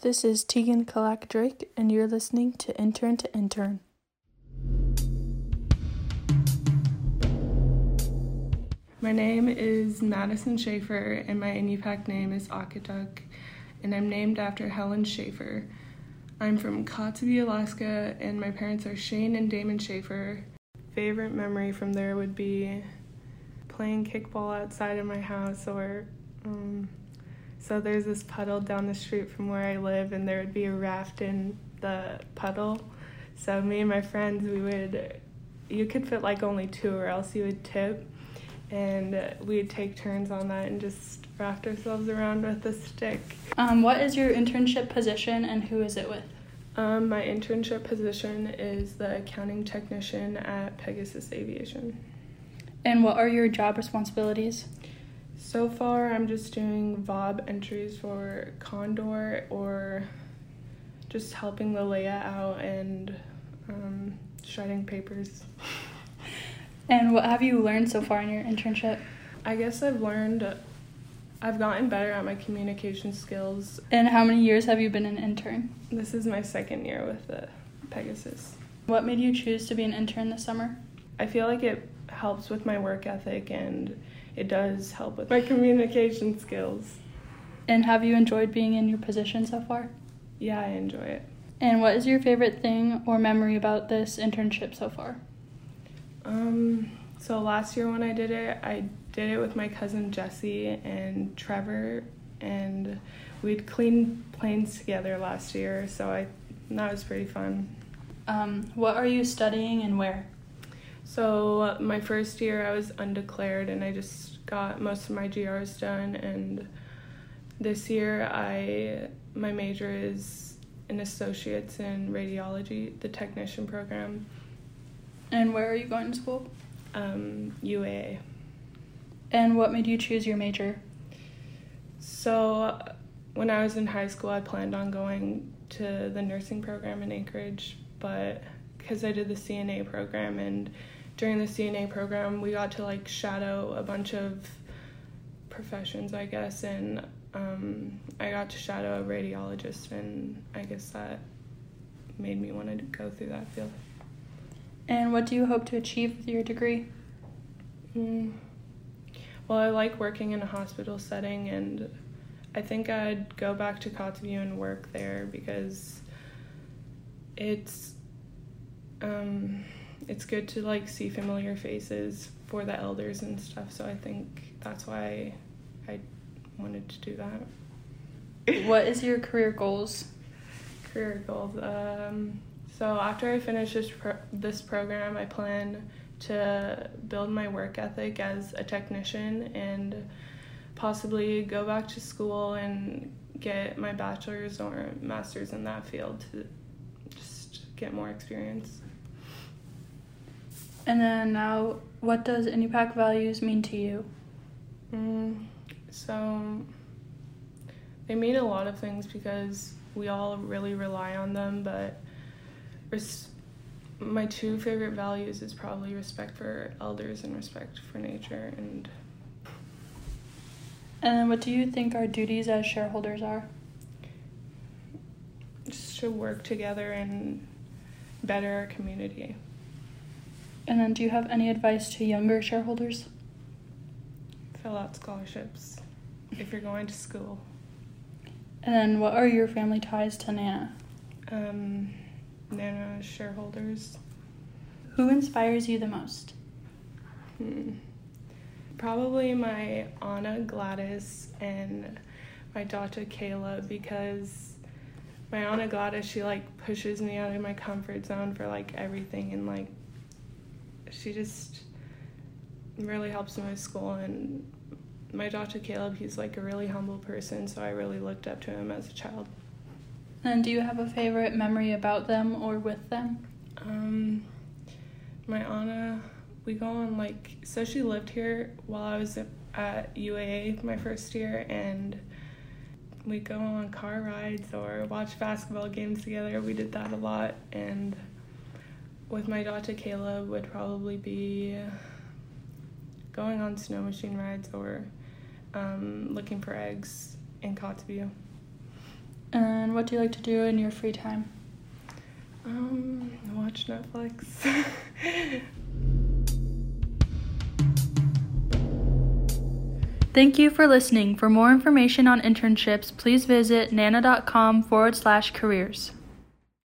This is Tegan Kalak Drake, and you're listening to Intern to Intern. My name is Madison Schaeffer, and my Inupiaq name is Akatuk, and I'm named after Helen Schaeffer. I'm from Kotzebue, Alaska, and my parents are Shane and Damon Schaeffer. Favorite memory from there would be playing kickball outside of my house, or um, so there's this puddle down the street from where I live, and there would be a raft in the puddle. So me and my friends, we would, you could fit like only two, or else you would tip and we'd take turns on that and just raft ourselves around with a stick. Um, what is your internship position and who is it with? Um, my internship position is the accounting technician at Pegasus Aviation. And what are your job responsibilities? So far, I'm just doing VOB entries for Condor or just helping the Leia out and um, shredding papers. And what have you learned so far in your internship? I guess I've learned, I've gotten better at my communication skills. And how many years have you been an intern? This is my second year with the Pegasus. What made you choose to be an intern this summer? I feel like it helps with my work ethic and it does help with my communication skills. And have you enjoyed being in your position so far? Yeah, I enjoy it. And what is your favorite thing or memory about this internship so far? Um, so last year when I did it, I did it with my cousin Jesse and Trevor, and we'd clean planes together last year. So I that was pretty fun. Um, what are you studying and where? So my first year I was undeclared, and I just got most of my GRs done. And this year I my major is an associate's in radiology, the technician program. And where are you going to school? Um, UAA. And what made you choose your major? So, when I was in high school, I planned on going to the nursing program in Anchorage, but because I did the CNA program, and during the CNA program, we got to like shadow a bunch of professions, I guess, and um, I got to shadow a radiologist, and I guess that made me want to go through that field. And what do you hope to achieve with your degree? Mm. Well, I like working in a hospital setting, and I think I'd go back to Kotzebue and work there because it's um, it's good to like see familiar faces for the elders and stuff. So I think that's why I wanted to do that. what is your career goals? Career goals. Um, so after I finish this pro- this program, I plan to build my work ethic as a technician and possibly go back to school and get my bachelor's or master's in that field to just get more experience. And then now, what does Inupiaq values mean to you? Mm, so they mean a lot of things because we all really rely on them, but res- my two favorite values is probably respect for elders and respect for nature and and what do you think our duties as shareholders are just to work together and better our community and then do you have any advice to younger shareholders fill out scholarships if you're going to school and then what are your family ties to nana um, Nana shareholders. Who inspires you the most? Hmm. Probably my Anna Gladys and my daughter Kayla because my Anna Gladys she like pushes me out of my comfort zone for like everything and like she just really helps me with school and my daughter Caleb he's like a really humble person so I really looked up to him as a child. And do you have a favorite memory about them or with them? Um, my Anna, we go on like, so she lived here while I was at UAA my first year, and we go on car rides or watch basketball games together. We did that a lot, and with my daughter Caleb would probably be going on snow machine rides or um, looking for eggs in Kotzebue. And what do you like to do in your free time? Um, watch Netflix. Thank you for listening. For more information on internships, please visit nana.com forward slash careers.